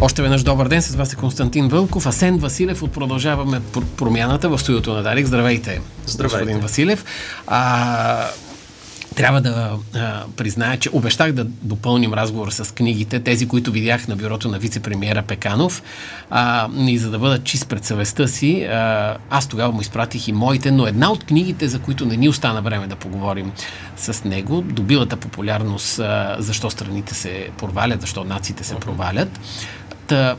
Още веднъж добър ден, с вас е Константин Вълков, Асен Василев от Продължаваме промяната в студиото на Дарик. Здравейте, Здравейте. господин Василев. А, трябва да а, призная, че обещах да допълним разговор с книгите, тези, които видях на бюрото на вице-премьера Пеканов. А, и за да бъда чист пред съвестта си, а, аз тогава му изпратих и моите, но една от книгите, за които не ни остана време да поговорим с него, добилата популярност а, защо страните се провалят, защо нациите се провалят. Та,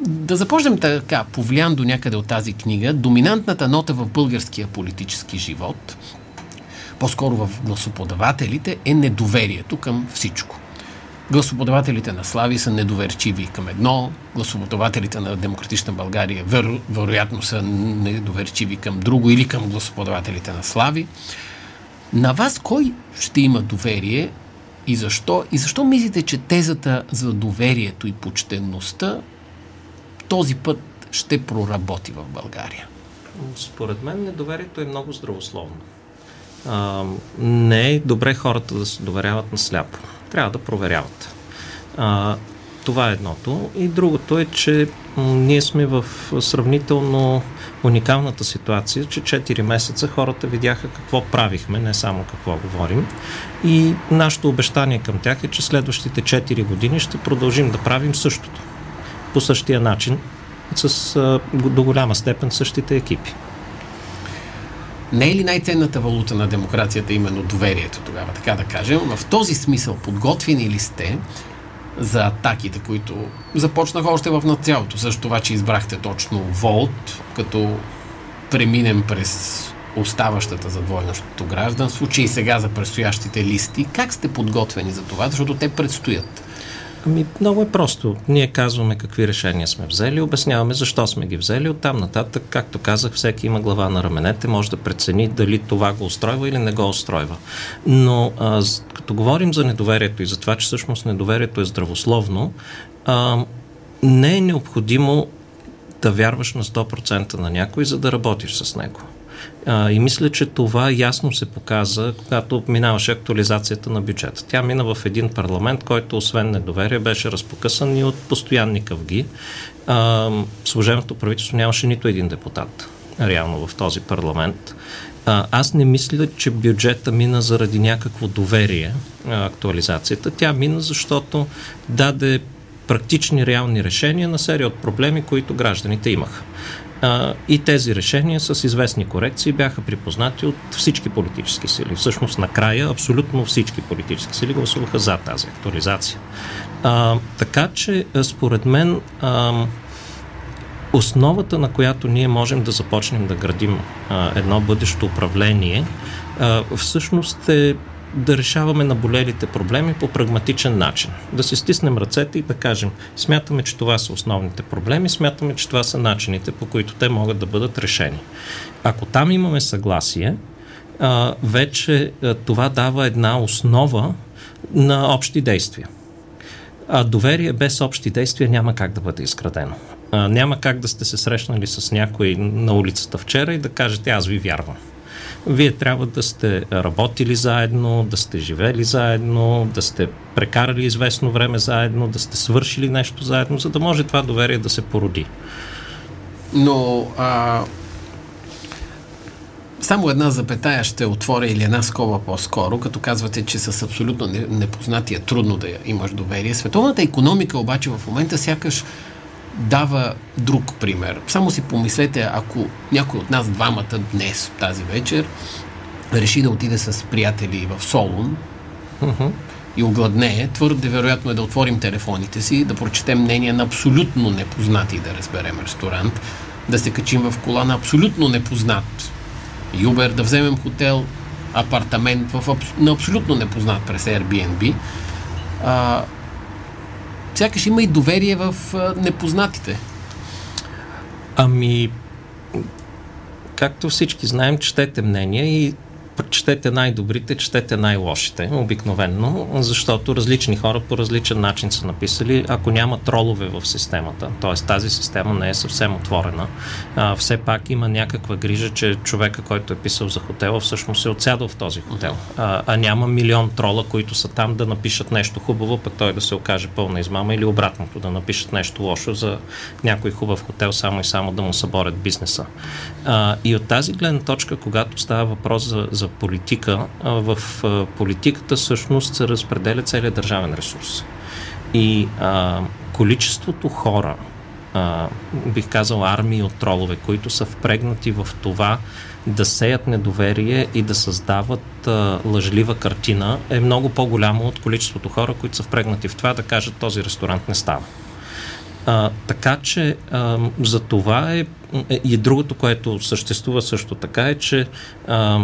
да започнем така, повлиян до някъде от тази книга, доминантната нота в българския политически живот – по-скоро в гласоподавателите, е недоверието към всичко. Гласоподавателите на Слави са недоверчиви към едно, гласоподавателите на Демократична България веро, вероятно са недоверчиви към друго или към гласоподавателите на Слави. На вас кой ще има доверие и защо? И защо мислите, че тезата за доверието и почтенността този път ще проработи в България? Според мен недоверието е много здравословно а, не е добре хората да се доверяват на сляпо. Трябва да проверяват. А, това е едното. И другото е, че ние сме в сравнително уникалната ситуация, че 4 месеца хората видяха какво правихме, не само какво говорим. И нашето обещание към тях е, че следващите 4 години ще продължим да правим същото. По същия начин, с до голяма степен същите екипи. Не е ли най-ценната валута на демокрацията именно доверието тогава, така да кажем? В този смисъл подготвени ли сте за атаките, които започнаха още в началото, също това, че избрахте точно Волт, като преминем през оставащата за двойнащото гражданство, че и сега за предстоящите листи. Как сте подготвени за това? Защото те предстоят. Ами, много е просто. Ние казваме какви решения сме взели, обясняваме защо сме ги взели. Оттам нататък, както казах, всеки има глава на раменете, може да прецени дали това го устройва или не го устройва. Но а, като говорим за недоверието и за това, че всъщност недоверието е здравословно, а, не е необходимо да вярваш на 100% на някой, за да работиш с него. А, и мисля, че това ясно се показа, когато минаваше актуализацията на бюджета. Тя мина в един парламент, който освен недоверие беше разпокъсан и от постоянни къвги. А, служебното правителство нямаше нито един депутат реално в този парламент. А, аз не мисля, че бюджета мина заради някакво доверие, актуализацията. Тя мина, защото даде практични, реални решения на серия от проблеми, които гражданите имаха. А, и тези решения с известни корекции бяха припознати от всички политически сили. Всъщност накрая абсолютно всички политически сили гласуваха за тази актуализация. А, така че, според мен, а, основата, на която ние можем да започнем да градим а, едно бъдещо управление, а, всъщност е да решаваме наболелите проблеми по прагматичен начин. Да си стиснем ръцете и да кажем, смятаме, че това са основните проблеми, смятаме, че това са начините, по които те могат да бъдат решени. Ако там имаме съгласие, вече това дава една основа на общи действия. А доверие без общи действия няма как да бъде изградено. няма как да сте се срещнали с някой на улицата вчера и да кажете, аз ви вярвам. Вие трябва да сте работили заедно, да сте живели заедно, да сте прекарали известно време заедно, да сте свършили нещо заедно, за да може това доверие да се породи. Но а, само една запетая ще отворя или една скоба по-скоро, като казвате, че с абсолютно непознати е трудно да имаш доверие. Световната економика обаче в момента сякаш дава друг пример. Само си помислете, ако някой от нас двамата днес, тази вечер, реши да отиде с приятели в Солун uh-huh. и огладнее, твърде вероятно е да отворим телефоните си, да прочетем мнение на абсолютно непознати и да разберем ресторант, да се качим в кола на абсолютно непознат Юбер, да вземем хотел, апартамент в, на абсолютно непознат през Airbnb. А, сякаш има и доверие в непознатите. Ами, както всички знаем, четете мнения и четете най-добрите, четете най-лошите, обикновенно, защото различни хора по различен начин са написали. Ако няма тролове в системата, т.е. тази система не е съвсем отворена, а, все пак има някаква грижа, че човека, който е писал за хотела, всъщност е отсядал в този хотел. А, а няма милион трола, които са там да напишат нещо хубаво, пък той да се окаже пълна измама или обратното, да напишат нещо лошо за някой хубав хотел, само и само да му съборят бизнеса. А, и от тази гледна точка, когато става въпрос за, за политика, а, в политиката всъщност се разпределя целият държавен ресурс. И а, количеството хора, а, бих казал армии от тролове, които са впрегнати в това да сеят недоверие и да създават а, лъжлива картина, е много по-голямо от количеството хора, които са впрегнати в това да кажат този ресторант не става. А, така че а, за това е и другото, което съществува също така е, че а,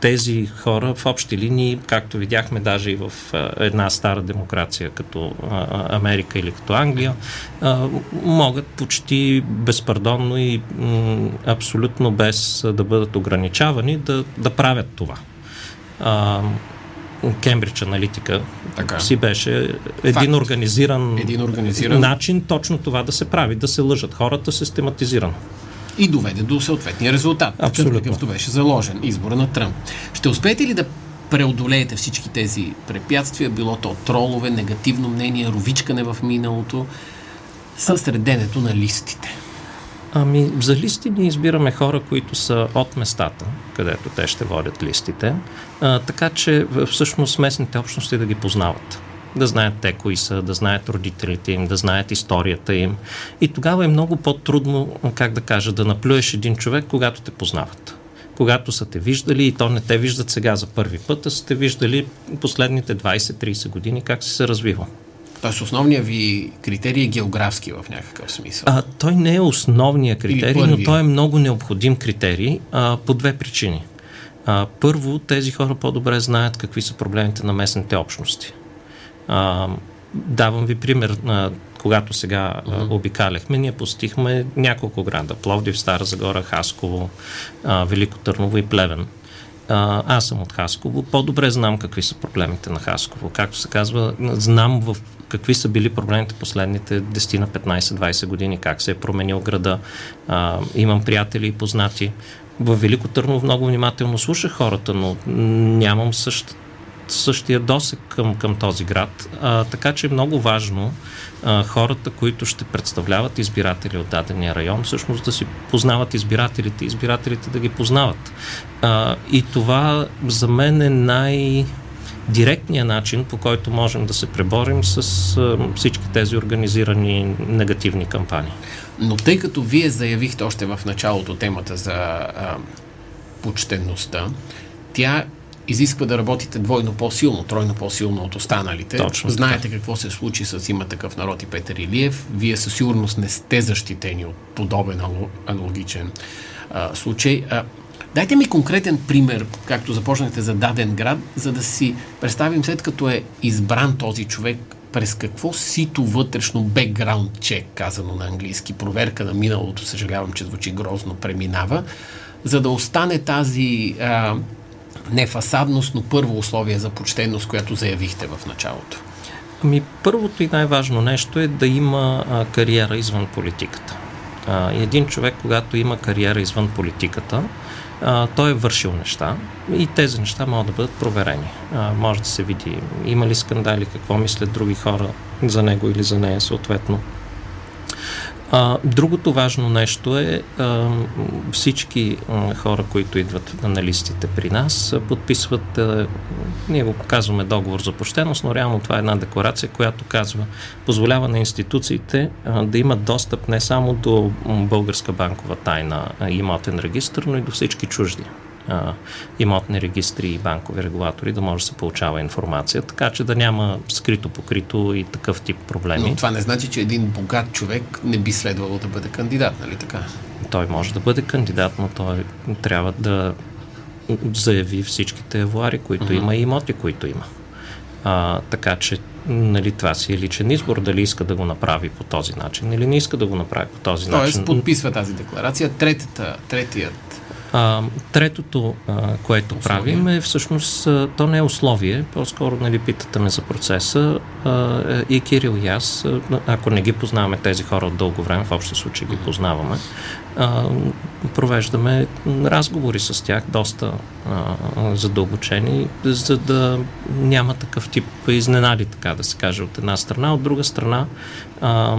тези хора в общи линии, както видяхме даже и в една стара демокрация като Америка или като Англия, могат почти безпардонно и абсолютно без да бъдат ограничавани да, да правят това. Кембридж аналитика така. си беше един организиран, един организиран начин точно това да се прави, да се лъжат хората систематизирано. И доведе до съответния резултат, Абсолютно. какъвто беше заложен избора на Тръмп. Ще успеете ли да преодолеете всички тези препятствия, било то тролове, негативно мнение, ровичкане в миналото, с реденето на листите? Ами, за листи ние избираме хора, които са от местата, където те ще водят листите, а, така че всъщност местните общности да ги познават. Да знаят те кои са, да знаят родителите им, да знаят историята им. И тогава е много по-трудно, как да кажа, да наплюеш един човек, когато те познават когато са те виждали и то не те виждат сега за първи път, а са те виждали последните 20-30 години как се се развива. Тоест основният ви критерий е географски в някакъв смисъл. А, той не е основният критерий, но той е много необходим критерий а, по две причини. А, първо, тези хора по-добре знаят какви са проблемите на местните общности. А, давам ви пример. А, когато сега uh-huh. обикаляхме, ние посетихме няколко града. Пловдив, Стара Загора, Хасково, а, Велико Търново и Плевен. А, аз съм от Хасково. По-добре знам какви са проблемите на Хасково. Както се казва, знам в какви са били проблемите последните 10 на 15-20 години, как се е променил града. А, имам приятели и познати. В Велико Търново много внимателно слушах хората, но нямам същ, същия досек към, към този град. А, така че е много важно а, хората, които ще представляват избиратели от дадения район, всъщност да си познават избирателите, избирателите да ги познават. А, и това за мен е най- директният начин, по който можем да се преборим с а, всички тези организирани негативни кампании. Но тъй като вие заявихте още в началото темата за а, почтенността, тя изисква да работите двойно по-силно, тройно по-силно от останалите. Точно Знаете така. какво се случи с има такъв народ и Петър Илиев. Вие със сигурност не сте защитени от подобен аналогичен а, случай. А, дайте ми конкретен пример, както започнахте за даден град, за да си представим след като е избран този човек, през какво сито вътрешно бекграунд чек, казано на английски, проверка на миналото, съжалявам, че звучи грозно, преминава, за да остане тази а, не фасадност, но първо условие за почтенност, която заявихте в началото? Ами, първото и най-важно нещо е да има а, кариера извън политиката. А, един човек, когато има кариера извън политиката, а, той е вършил неща и тези неща могат да бъдат проверени. А, може да се види има ли скандали, какво мислят други хора за него или за нея съответно. А, другото важно нещо е а, всички а, хора, които идват на листите при нас, подписват, а, ние го казваме договор за почтеност, но реално това е една декларация, която казва, позволява на институциите а, да имат достъп не само до българска банкова тайна и имотен регистр, но и до всички чужди а, имотни регистри и банкови регулатори да може да се получава информация, така че да няма скрито покрито и такъв тип проблеми. Но това не значи, че един богат човек не би следвало да бъде кандидат, нали така? Той може да бъде кандидат, но той трябва да заяви всичките авуари, които uh-huh. има и имоти, които има. А, така че нали, това си е личен избор, дали иска да го направи по този начин или не иска да го направи по този Тоест, начин. Тоест, подписва тази декларация. Третата, третият А, третото, а, което условие. правим е всъщност, а, то не е условие, по-скоро нали, питате ме за процеса а, и Кирил и аз, ако не ги познаваме тези хора от дълго време, в общия случай ги познаваме, а, провеждаме разговори с тях, доста а, задълбочени, за да няма такъв тип изненади, така да се каже, от една страна. От друга страна, а,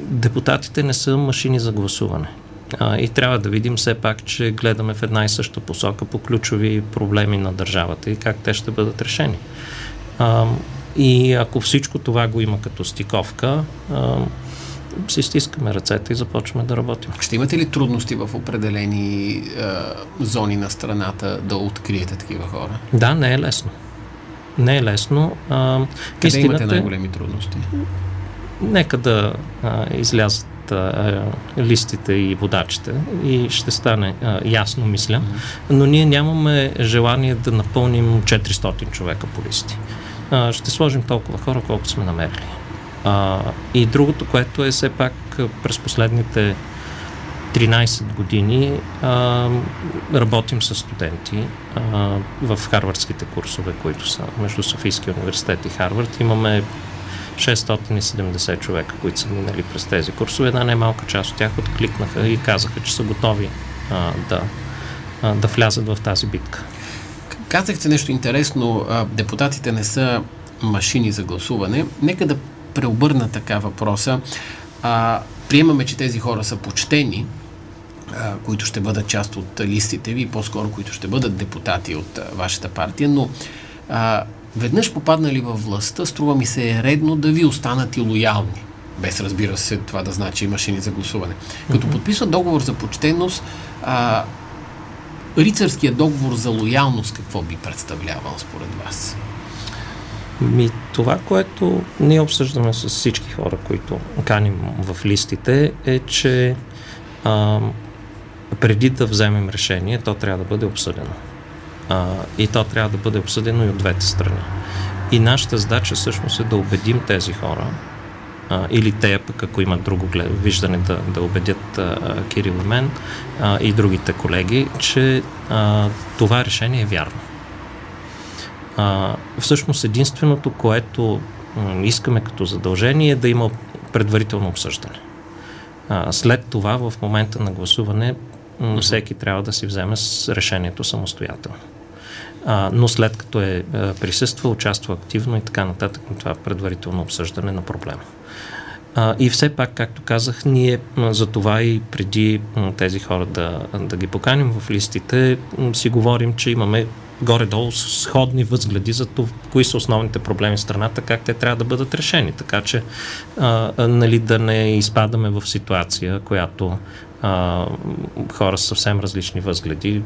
депутатите не са машини за гласуване. А, и трябва да видим все пак, че гледаме в една и съща посока по ключови проблеми на държавата и как те ще бъдат решени. А, и ако всичко това го има като стиковка, а, си стискаме ръцете и започваме да работим. Ще имате ли трудности в определени а, зони на страната да откриете такива хора? Да, не е лесно. Не е лесно. А, Къде истината, имате най-големи трудности? Нека да а, излязат а, листите и водачите и ще стане а, ясно, мисля. Но ние нямаме желание да напълним 400 човека по листи. А, ще сложим толкова хора, колкото сме намерили. А, и другото, което е все пак през последните 13 години а, работим с студенти а, в харвардските курсове, които са между Софийския университет и Харвард. Имаме 670 човека, които са минали през тези курсове. Една немалка част от тях откликнаха и казаха, че са готови а, да, а, да влязат в тази битка. Казахте нещо интересно. Депутатите не са машини за гласуване. Нека да преобърна така въпроса. А, приемаме, че тези хора са почтени, а, които ще бъдат част от листите ви, по-скоро които ще бъдат депутати от а, вашата партия, но а, веднъж попаднали във властта, струва ми се е редно да ви останат и лоялни. Без разбира се това да значи машини за гласуване. Като подписват договор за почтеност, а, рицарският договор за лоялност какво би представлявал според вас? Ми, това, което ние обсъждаме с всички хора, които каним в листите, е, че а, преди да вземем решение, то трябва да бъде обсъдено. А, и то трябва да бъде обсъдено и от двете страни. И нашата задача всъщност е да убедим тези хора, а, или те пък, ако имат друго виждане, да, да убедят а, Кирил и мен а, и другите колеги, че а, това решение е вярно. А, всъщност единственото, което искаме като задължение е да има предварително обсъждане. А, след това, в момента на гласуване, м, всеки трябва да си вземе с решението самостоятелно. А, но след като е присъства, участва активно и така нататък на това предварително обсъждане на проблема. А, и все пак, както казах, ние за това и преди тези хора да, да ги поканим в листите, си говорим, че имаме горе-долу сходни възгледи за това, кои са основните проблеми в страната, как те трябва да бъдат решени. Така че а, нали, да не изпадаме в ситуация, която а, хора с съвсем различни възгледи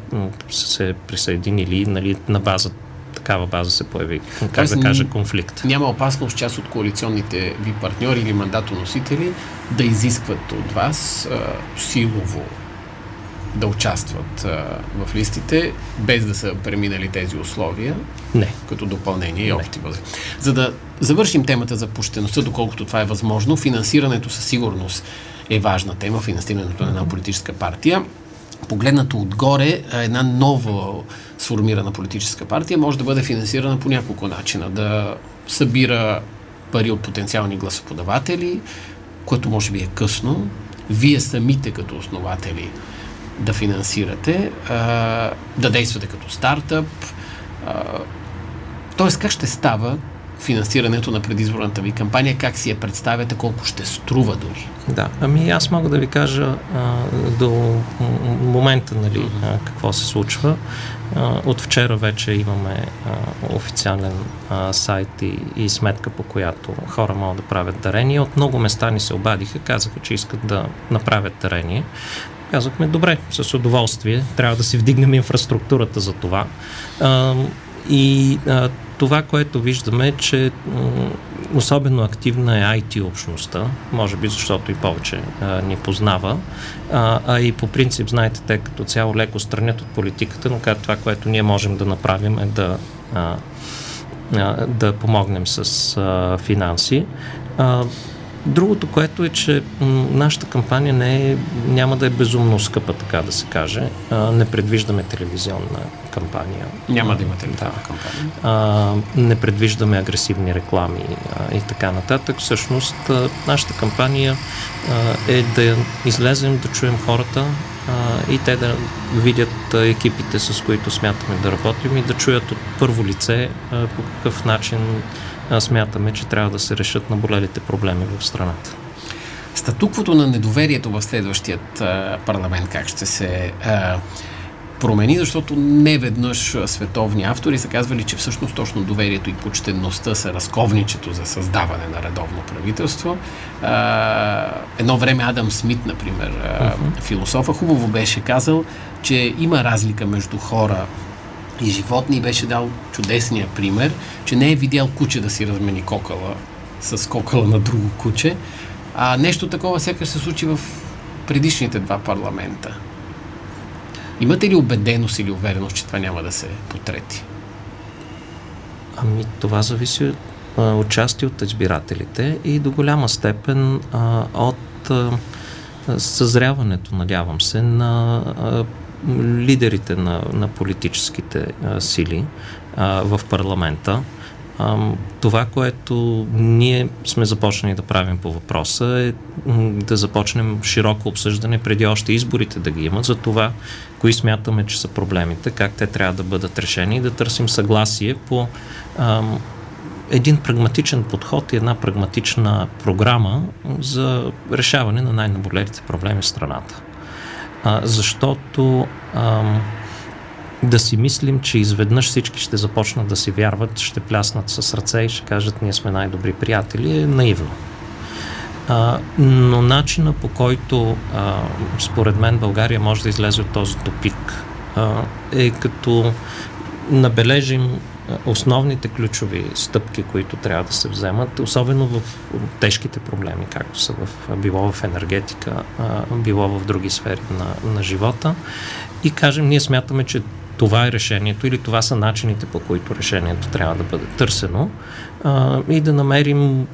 са се присъединили нали, на база такава база се появи, как Тоест, да кажа, конфликт. Няма опасност част от коалиционните ви партньори или мандатоносители да изискват от вас а, силово да участват а, в листите, без да са преминали тези условия? Не. Като допълнение и общи възможности. За да завършим темата за пущеността, доколкото това е възможно, финансирането със сигурност е важна тема, финансирането на една политическа партия. Погледнато отгоре, една нова сформирана политическа партия може да бъде финансирана по няколко начина. Да събира пари от потенциални гласоподаватели, което може би е късно. Вие самите като основатели да финансирате, да действате като стартъп. Тоест, как ще става финансирането на предизборната ви кампания, как си я представяте, колко ще струва дори? Да, ами аз мога да ви кажа а, до момента, нали, а, какво се случва. А, от вчера вече имаме а, официален а, сайт и, и сметка, по която хора могат да правят дарения. От много места ни се обадиха, казаха, че искат да направят дарение. Казахме, добре, с удоволствие, трябва да си вдигнем инфраструктурата за това. А, и а, това, което виждаме е, че особено активна е IT общността, може би защото и повече а, ни познава, а, а и по принцип, знаете, те като цяло леко странят от политиката, но това, което ние можем да направим е да, а, а, да помогнем с а, финанси. А, Другото, което е, че нашата кампания не е, няма да е безумно скъпа, така да се каже. А, не предвиждаме телевизионна кампания. Няма да има телевизионна да. кампания. А, не предвиждаме агресивни реклами а, и така нататък. Всъщност, а, нашата кампания а, е да излезем, да чуем хората а, и те да видят а, екипите, с които смятаме да работим и да чуят от първо лице а, по какъв начин смятаме, че трябва да се решат наболелите проблеми в страната. Статуквото на недоверието в следващият а, парламент как ще се а, промени, защото не веднъж световни автори са казвали, че всъщност точно доверието и почтенността са разковничето за създаване на редовно правителство. А, едно време Адам Смит, например, а, философа, хубаво беше казал, че има разлика между хора, и животни беше дал чудесния пример, че не е видял куче да си размени кокала с кокала на друго куче. А нещо такова сякаш се случи в предишните два парламента. Имате ли убеденост или увереност, че това няма да се потрети? Ами, това зависи от участие от избирателите и до голяма степен а, от а, съзряването, надявам се, на а, лидерите на, на политическите а, сили а, в парламента. А, това, което ние сме започнали да правим по въпроса е да започнем широко обсъждане преди още изборите да ги имат за това, кои смятаме, че са проблемите, как те трябва да бъдат решени и да търсим съгласие по а, един прагматичен подход и една прагматична програма за решаване на най-наболелите проблеми в страната а, защото а, да си мислим, че изведнъж всички ще започнат да си вярват, ще пляснат с ръце и ще кажат ние сме най-добри приятели, е наивно. А, но начина по който а, според мен България може да излезе от този топик а, е като набележим основните ключови стъпки, които трябва да се вземат, особено в тежките проблеми, както са в, било в енергетика, било в други сфери на, на живота. И кажем, ние смятаме, че това е решението или това са начините по които решението трябва да бъде търсено и да намерим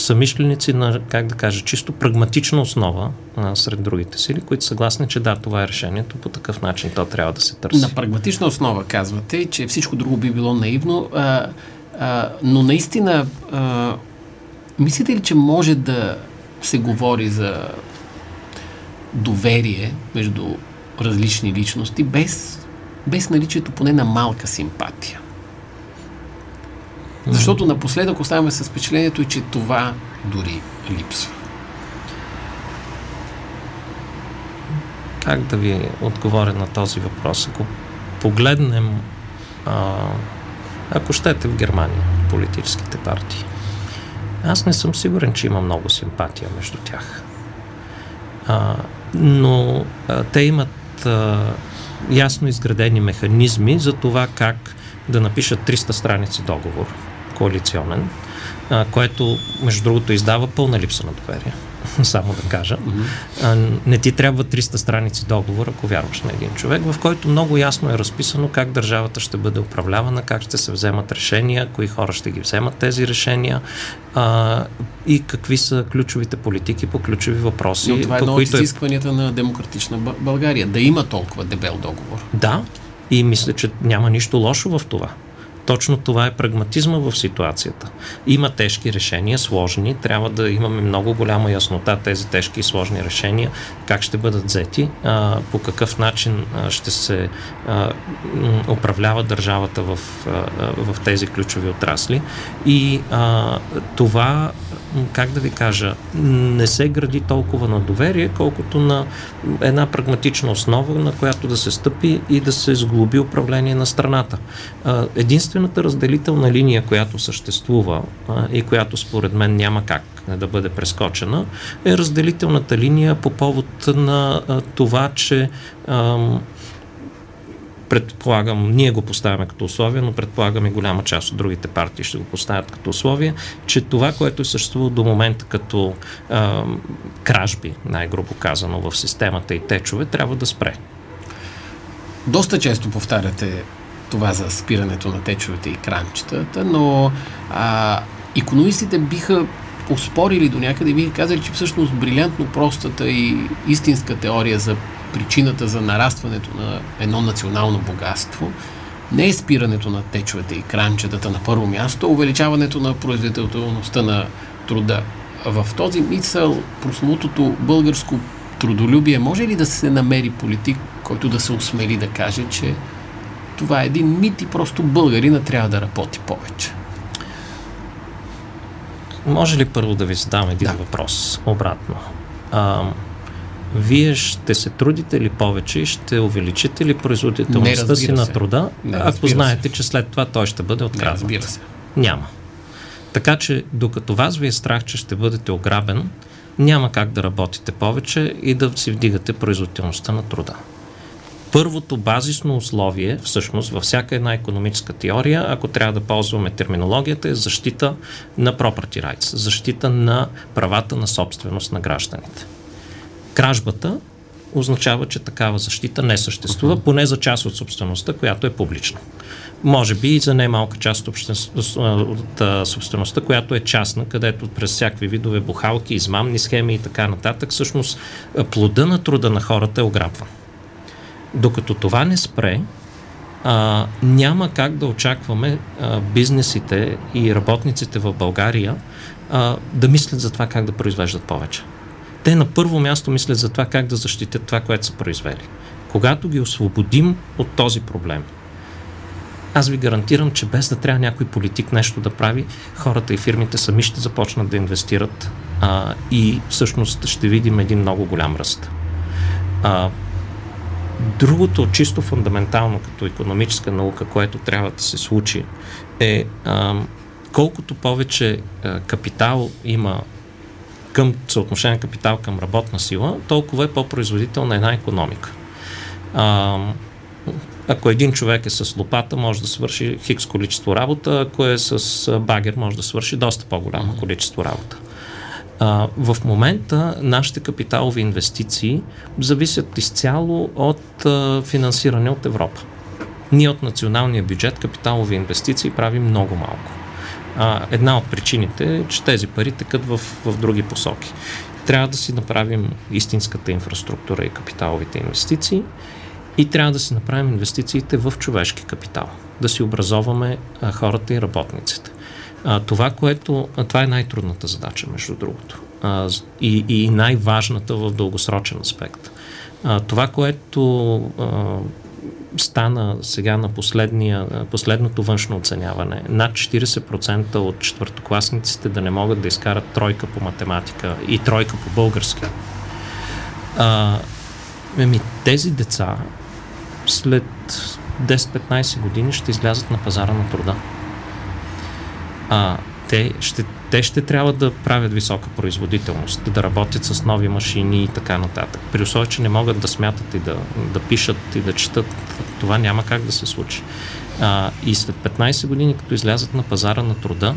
самишленици на, как да кажа, чисто прагматична основа а, сред другите сили, които съгласни, че да, това е решението, по такъв начин то трябва да се търси. На прагматична основа казвате, че всичко друго би било наивно, а, а, но наистина а, мислите ли, че може да се говори за доверие между различни личности без, без наличието поне на малка симпатия? Защото напоследък оставаме с впечатлението, че това дори липсва. Как да ви отговоря на този въпрос? Ако погледнем, а, ако щете в Германия, политическите партии, аз не съм сигурен, че има много симпатия между тях. А, но а, те имат а, ясно изградени механизми за това как да напишат 300 страници договор коалиционен, а, което, между другото, издава пълна липса на доверие. Само да кажа. А, не ти трябва 300 страници договор, ако вярваш на един човек, в който много ясно е разписано как държавата ще бъде управлявана, как ще се вземат решения, кои хора ще ги вземат тези решения а, и какви са ключовите политики по ключови въпроси. Но това е едно от е- изискванията е... на демократична България. Да има толкова дебел договор. Да, и мисля, че няма нищо лошо в това. Точно това е прагматизма в ситуацията. Има тежки решения, сложни, трябва да имаме много голяма яснота тези тежки и сложни решения, как ще бъдат взети, по какъв начин ще се управлява държавата в, в тези ключови отрасли. И това как да ви кажа, не се гради толкова на доверие, колкото на една прагматична основа, на която да се стъпи и да се сглоби управление на страната. Единствената разделителна линия, която съществува и която според мен няма как да бъде прескочена, е разделителната линия по повод на това, че предполагам, ние го поставяме като условие, но предполагам и голяма част от другите партии ще го поставят като условие, че това, което е съществува до момента като а, кражби, най-грубо казано, в системата и течове, трябва да спре. Доста често повтаряте това за спирането на течовете и кранчетата, но а, економистите биха успорили до някъде, биха казали, че всъщност брилянтно простата и истинска теория за причината за нарастването на едно национално богатство не е спирането на течовете и кранчетата на първо място, а увеличаването на производителността на труда. В този мисъл прослутото българско трудолюбие може ли да се намери политик, който да се осмели да каже, че това е един мит и просто българина трябва да работи повече? Може ли първо да ви задам един да. въпрос обратно? А, вие ще се трудите ли повече и ще увеличите ли производителността си на труда, не, ако знаете, се. че след това той ще бъде откраднат? Не, разбира се. Няма. Така че, докато вас ви е страх, че ще бъдете ограбен, няма как да работите повече и да си вдигате производителността на труда. Първото базисно условие, всъщност, във всяка една економическа теория, ако трябва да ползваме терминологията, е защита на property rights, защита на правата на собственост на гражданите. Кражбата означава, че такава защита не съществува, поне за част от собствеността, която е публична. Може би и за немалка част от, от собствеността, която е частна, където през всякакви видове бухалки, измамни схеми и така нататък, всъщност плода на труда на хората е ограбван. Докато това не спре, а, няма как да очакваме а, бизнесите и работниците в България а, да мислят за това как да произвеждат повече. Те на първо място мислят за това как да защитят това, което са произвели. Когато ги освободим от този проблем, аз ви гарантирам, че без да трябва някой политик нещо да прави, хората и фирмите сами ще започнат да инвестират а, и всъщност ще видим един много голям ръст. А, Другото, чисто фундаментално като економическа наука, което трябва да се случи, е а, колкото повече а, капитал има към съотношение капитал към работна сила, толкова е по-производителна една економика. А, ако един човек е с лопата, може да свърши хикс количество работа, ако е с багер, може да свърши доста по-голямо количество работа. А, в момента нашите капиталови инвестиции зависят изцяло от а, финансиране от Европа. Ние от националния бюджет капиталови инвестиции правим много малко. А, една от причините е, че тези пари текат в, в други посоки. Трябва да си направим истинската инфраструктура и капиталовите инвестиции и трябва да си направим инвестициите в човешки капитал. Да си образоваме а, хората и работниците. А, това, което. А, това е най-трудната задача, между другото. А, и, и най-важната в дългосрочен аспект. А, това, което а, стана сега на последното външно оценяване, над 40% от четвъртокласниците да не могат да изкарат тройка по математика и тройка по български. А, еми, тези деца след 10-15 години ще излязат на пазара на труда а, те, ще, те ще трябва да правят висока производителност, да работят с нови машини и така нататък. При условие, че не могат да смятат и да, да пишат и да четат, това няма как да се случи. А, и след 15 години, като излязат на пазара на труда,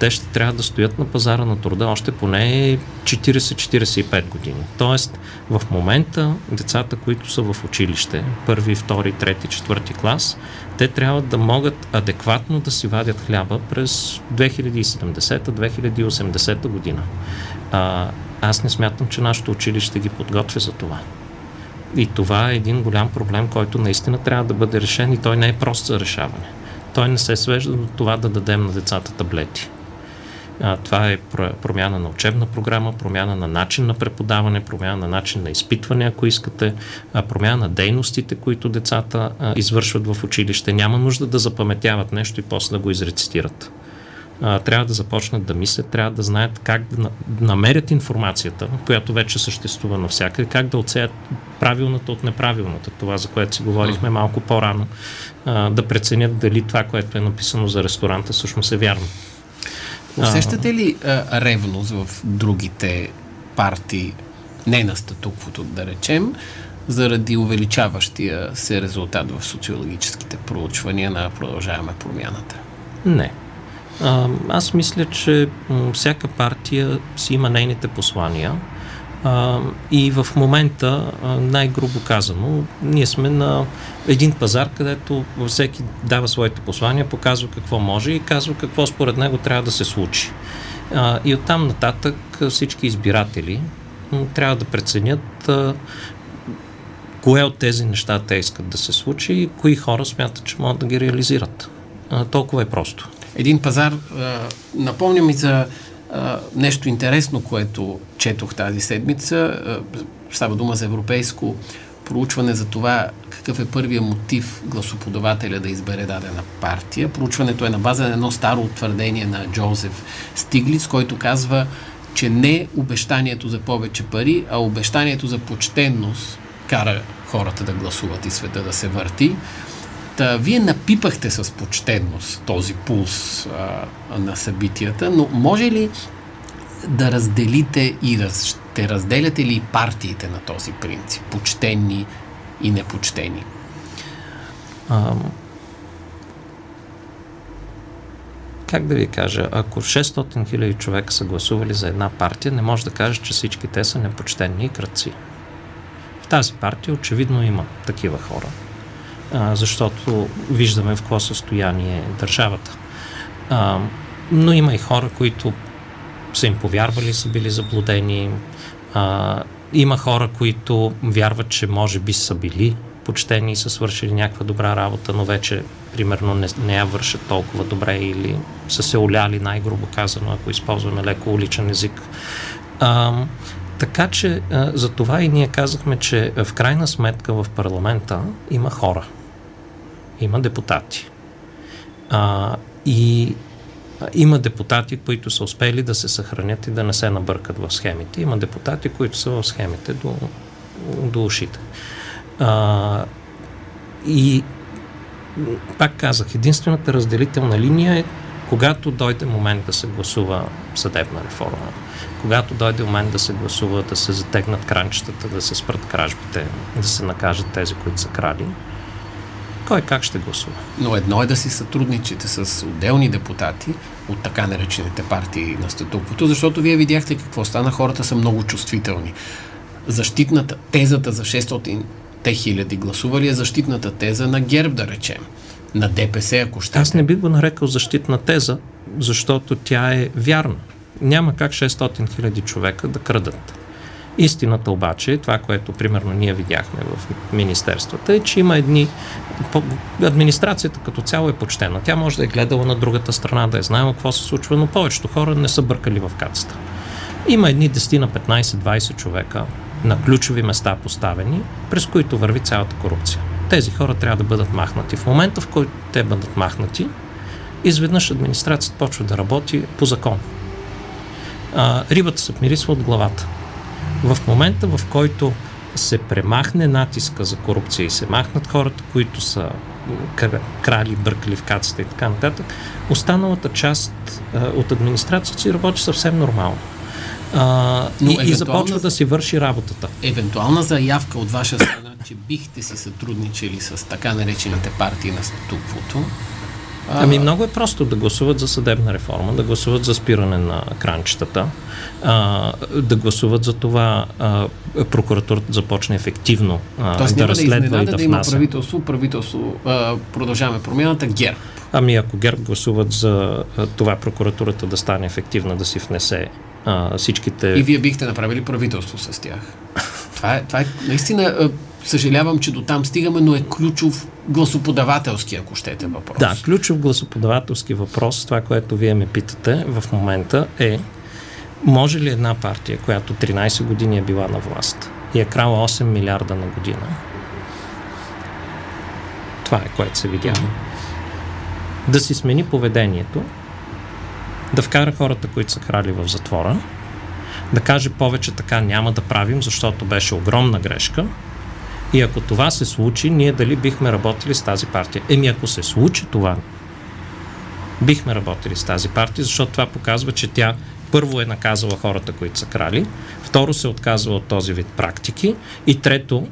те ще трябва да стоят на пазара на труда още поне 40-45 години. Тоест, в момента децата, които са в училище, първи, втори, трети, четвърти клас, те трябва да могат адекватно да си вадят хляба през 2070-2080 година. А, аз не смятам, че нашето училище ги подготвя за това. И това е един голям проблем, който наистина трябва да бъде решен и той не е прост за решаване. Той не се свежда до това да дадем на децата таблети. А, това е промяна на учебна програма, промяна на начин на преподаване, промяна на начин на изпитване, ако искате, а, промяна на дейностите, които децата а, извършват в училище. Няма нужда да запаметяват нещо и после да го изрецитират. А, трябва да започнат да мислят, трябва да знаят как да намерят информацията, която вече съществува навсякъде, как да оцеят правилната от неправилната, това за което си говорихме малко по-рано, а, да преценят дали това, което е написано за ресторанта, всъщност е вярно. Усещате ли а, ревност в другите партии, не на статуквото, да речем, заради увеличаващия се резултат в социологическите проучвания на продължаваме промяната? Не. А, аз мисля, че всяка партия си има нейните послания и в момента, най-грубо казано, ние сме на един пазар, където всеки дава своите послания, показва какво може и казва какво според него трябва да се случи. И оттам нататък всички избиратели трябва да преценят кое от тези неща те искат да се случи и кои хора смятат, че могат да ги реализират. Толкова е просто. Един пазар, а, напомня ми за нещо интересно, което четох тази седмица. А, става дума за европейско проучване за това какъв е първият мотив гласоподавателя да избере дадена партия. Проучването е на база на едно старо утвърдение на Джозеф Стиглиц, който казва, че не обещанието за повече пари, а обещанието за почтенност кара хората да гласуват и света да се върти. Та, вие напипахте с почтенност този пулс а, на събитията, но може ли да разделите и раз, ще разделяте ли партиите на този принцип? Почтени и непочтени? А, как да ви кажа, ако 600 хиляди човека са гласували за една партия, не може да кажа, че всички те са непочтени и кръци. В тази партия очевидно има такива хора, а, защото виждаме в какво състояние е държавата. А, но има и хора, които са им повярвали, са били заблудени. А, има хора, които вярват, че може би са били почтени и са свършили някаква добра работа, но вече примерно не, не я вършат толкова добре или са се оляли, най-грубо казано, ако използваме леко уличен език. А, така че а, за това и ние казахме, че в крайна сметка в парламента има хора, има депутати. А, и има депутати, които са успели да се съхранят и да не се набъркат в схемите. Има депутати, които са в схемите до, до ушите. А, и пак казах, единствената разделителна линия е когато дойде момент да се гласува съдебна реформа, когато дойде момент да се гласува, да се затегнат кранчетата, да се спрат кражбите, да се накажат тези, които са крали, кой как ще гласува. Но едно е да си сътрудничите с отделни депутати от така наречените партии на статуквото, защото вие видяхте какво стана. Хората са много чувствителни. Защитната тезата за 600 те хиляди гласували е защитната теза на ГЕРБ, да речем. На ДПС, ако ще. Аз не бих го нарекал защитна теза, защото тя е вярна. Няма как 600 хиляди човека да крадат. Истината обаче, това, което примерно ние видяхме в министерствата, е, че има едни... Администрацията като цяло е почтена. Тя може да е гледала на другата страна, да е знаела какво се случва, но повечето хора не са бъркали в кацата. Има едни 10 на 15-20 човека на ключови места поставени, през които върви цялата корупция. Тези хора трябва да бъдат махнати. В момента, в който те бъдат махнати, изведнъж администрацията почва да работи по закон. А, рибата се мирисва от главата. В момента, в който се премахне натиска за корупция и се махнат хората, които са крали, бъркали в кацата и така нататък, останалата част а, от администрацията си работи съвсем нормално. А, Но и, и започва да си върши работата. Евентуална заявка от ваша страна, че бихте си сътрудничали с така наречените партии на статуквото, Ами много е просто да гласуват за съдебна реформа, да гласуват за спиране на кранчетата, а, да гласуват за това а, прокуратурата започне ефективно а, Тоест, да разследва да и да, да има правителство, правителство а, продължаваме промяната, ГЕРБ. Ами ако ГЕРБ гласуват за това прокуратурата да стане ефективна, да си внесе а, всичките... И вие бихте направили правителство с тях. Това е, това е наистина съжалявам, че до там стигаме, но е ключов гласоподавателски, ако щете въпрос. Да, ключов гласоподавателски въпрос, това, което вие ме питате в момента е може ли една партия, която 13 години е била на власт и е крала 8 милиарда на година, това е което се видя, да си смени поведението, да вкара хората, които са крали в затвора, да каже повече така няма да правим, защото беше огромна грешка, и ако това се случи, ние дали бихме работили с тази партия? Еми, ако се случи това, бихме работили с тази партия, защото това показва, че тя първо е наказала хората, които са крали, второ се отказва от този вид практики и трето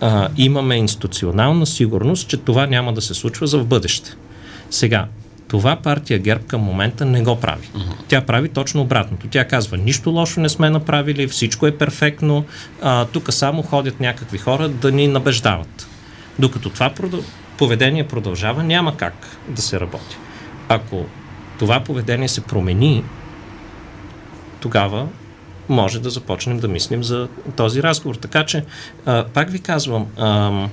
а, имаме институционална сигурност, че това няма да се случва за в бъдеще. Сега, това партия ГЕРБ към момента не го прави. Тя прави точно обратното. Тя казва, нищо лошо не сме направили, всичко е перфектно, а, тук само ходят някакви хора да ни набеждават. Докато това поведение продължава, няма как да се работи. Ако това поведение се промени тогава може да започнем да мислим за този разговор. Така че, а, пак ви казвам, а,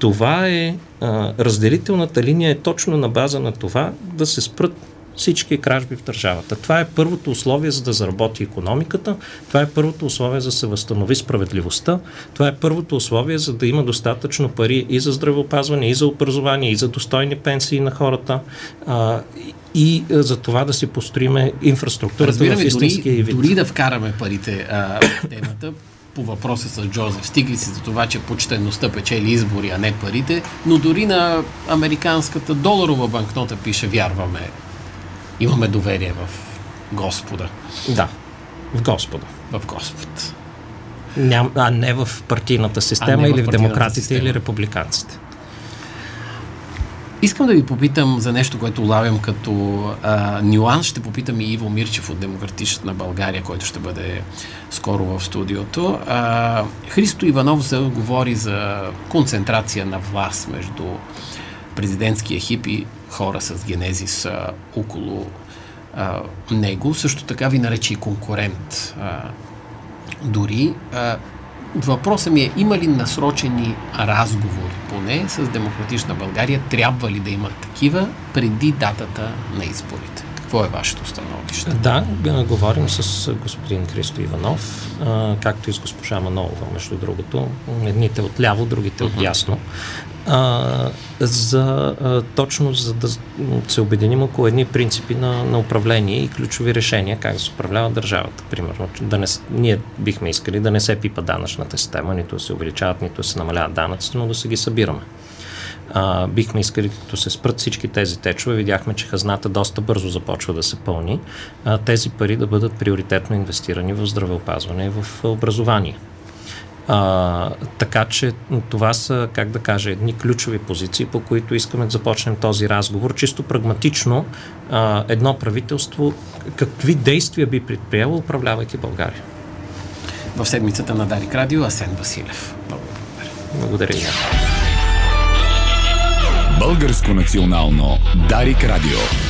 това е а, разделителната линия е точно на база на това да се спрат всички кражби в държавата. Това е първото условие за да заработи економиката, това е първото условие за да се възстанови справедливостта, това е първото условие за да има достатъчно пари и за здравеопазване, и за образование, и за достойни пенсии на хората. А, и за това да си построиме инфраструктурата Разбираме, в истинския дори, вид. дори да вкараме парите а, в темата, по въпроса с Джозеф Стиглиц за това, че почтенността печели избори, а не парите, но дори на американската доларова банкнота пише вярваме, имаме доверие в Господа. Да, в Господа. В Господ. Ням, а не в партийната система в или в партийната демократите система. или републиканците. Искам да ви попитам за нещо, което лавям като а, нюанс. Ще попитам и Иво Мирчев от Демократичната на България, който ще бъде скоро в студиото. А, Христо Иванов за, говори за концентрация на власт между президентския екип и хора с генезис а, около а, него. Също така ви нарече и конкурент. А, дори. А, Въпросът ми е, има ли насрочени разговори, поне с Демократична България, трябва ли да имат такива преди датата на изборите? Какво е вашето становище? Да, говорим с господин Христо Иванов, а, както и с госпожа Манолова, между другото. Едните от ляво, другите от ясно. А, за, а, точно за да се обединим около едни принципи на, на управление и ключови решения как да се управлява държавата. Примерно, да не, ние бихме искали да не се пипа данъчната система, нито да се увеличават, нито да се намаляват данъците, но да се ги събираме. А, бихме искали, като се спрат всички тези течове, видяхме, че хазната доста бързо започва да се пълни, а, тези пари да бъдат приоритетно инвестирани в здравеопазване и в образование. А, така че това са, как да кажа, едни ключови позиции, по които искаме да започнем този разговор. Чисто прагматично, а, едно правителство какви действия би предприело, управлявайки България. В седмицата на Дарик Радио Асен Василев. Благодаря. Благодаря. Българско национално Дарик Радио.